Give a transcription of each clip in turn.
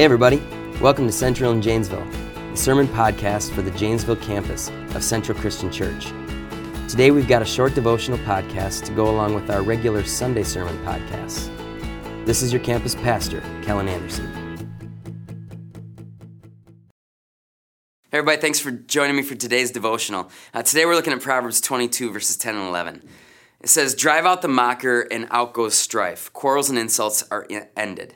Hey, everybody. Welcome to Central in Janesville, the sermon podcast for the Janesville campus of Central Christian Church. Today, we've got a short devotional podcast to go along with our regular Sunday sermon podcasts. This is your campus pastor, Kellen Anderson. Hey, everybody. Thanks for joining me for today's devotional. Uh, today, we're looking at Proverbs 22, verses 10 and 11. It says, Drive out the mocker, and out goes strife. Quarrels and insults are ended.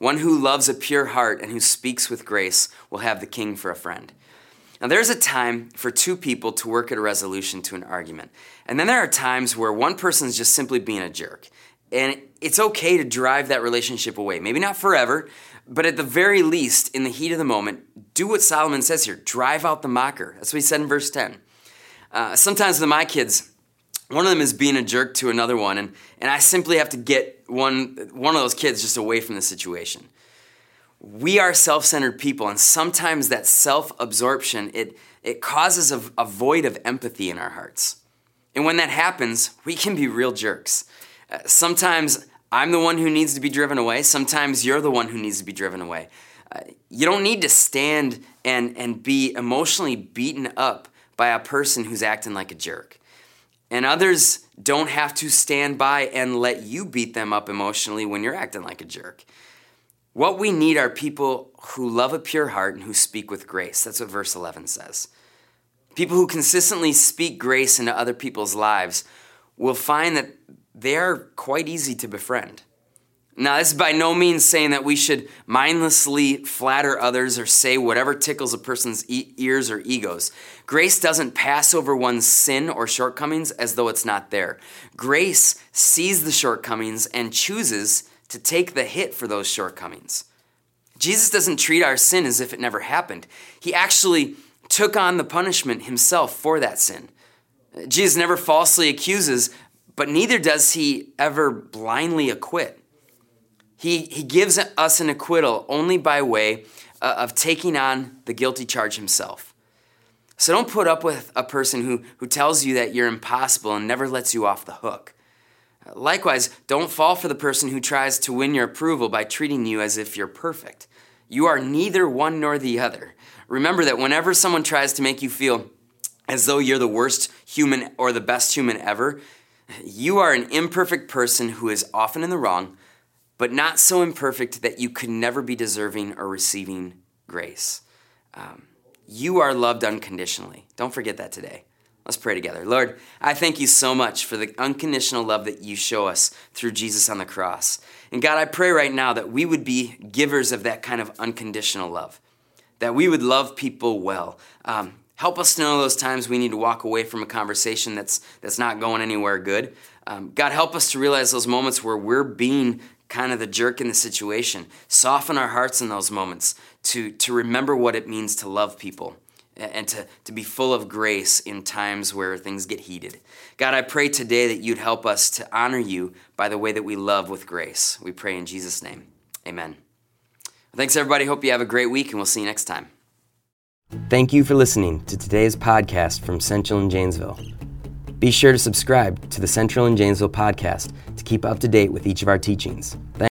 One who loves a pure heart and who speaks with grace will have the king for a friend. Now, there's a time for two people to work at a resolution to an argument. And then there are times where one person is just simply being a jerk. And it's okay to drive that relationship away. Maybe not forever, but at the very least, in the heat of the moment, do what Solomon says here drive out the mocker. That's what he said in verse 10. Uh, sometimes with my kids, one of them is being a jerk to another one, and, and I simply have to get one, one of those kids just away from the situation. We are self centered people, and sometimes that self absorption it, it causes a, a void of empathy in our hearts. And when that happens, we can be real jerks. Uh, sometimes I'm the one who needs to be driven away, sometimes you're the one who needs to be driven away. Uh, you don't need to stand and, and be emotionally beaten up by a person who's acting like a jerk. And others don't have to stand by and let you beat them up emotionally when you're acting like a jerk. What we need are people who love a pure heart and who speak with grace. That's what verse 11 says. People who consistently speak grace into other people's lives will find that they are quite easy to befriend. Now, this is by no means saying that we should mindlessly flatter others or say whatever tickles a person's e- ears or egos. Grace doesn't pass over one's sin or shortcomings as though it's not there. Grace sees the shortcomings and chooses to take the hit for those shortcomings. Jesus doesn't treat our sin as if it never happened. He actually took on the punishment himself for that sin. Jesus never falsely accuses, but neither does he ever blindly acquit. He, he gives us an acquittal only by way uh, of taking on the guilty charge himself. So don't put up with a person who, who tells you that you're impossible and never lets you off the hook. Likewise, don't fall for the person who tries to win your approval by treating you as if you're perfect. You are neither one nor the other. Remember that whenever someone tries to make you feel as though you're the worst human or the best human ever, you are an imperfect person who is often in the wrong, but not so imperfect that you could never be deserving or receiving grace. Um, you are loved unconditionally. Don't forget that today. Let's pray together. Lord, I thank you so much for the unconditional love that you show us through Jesus on the cross. And God, I pray right now that we would be givers of that kind of unconditional love, that we would love people well. Um, help us to know those times we need to walk away from a conversation that's, that's not going anywhere good. Um, God, help us to realize those moments where we're being kind of the jerk in the situation. Soften our hearts in those moments to, to remember what it means to love people and to, to be full of grace in times where things get heated. God, I pray today that you'd help us to honor you by the way that we love with grace. We pray in Jesus' name. Amen. Thanks, everybody. Hope you have a great week, and we'll see you next time. Thank you for listening to today's podcast from Central in Janesville. Be sure to subscribe to the Central in Janesville podcast to keep up to date with each of our teachings. Thanks.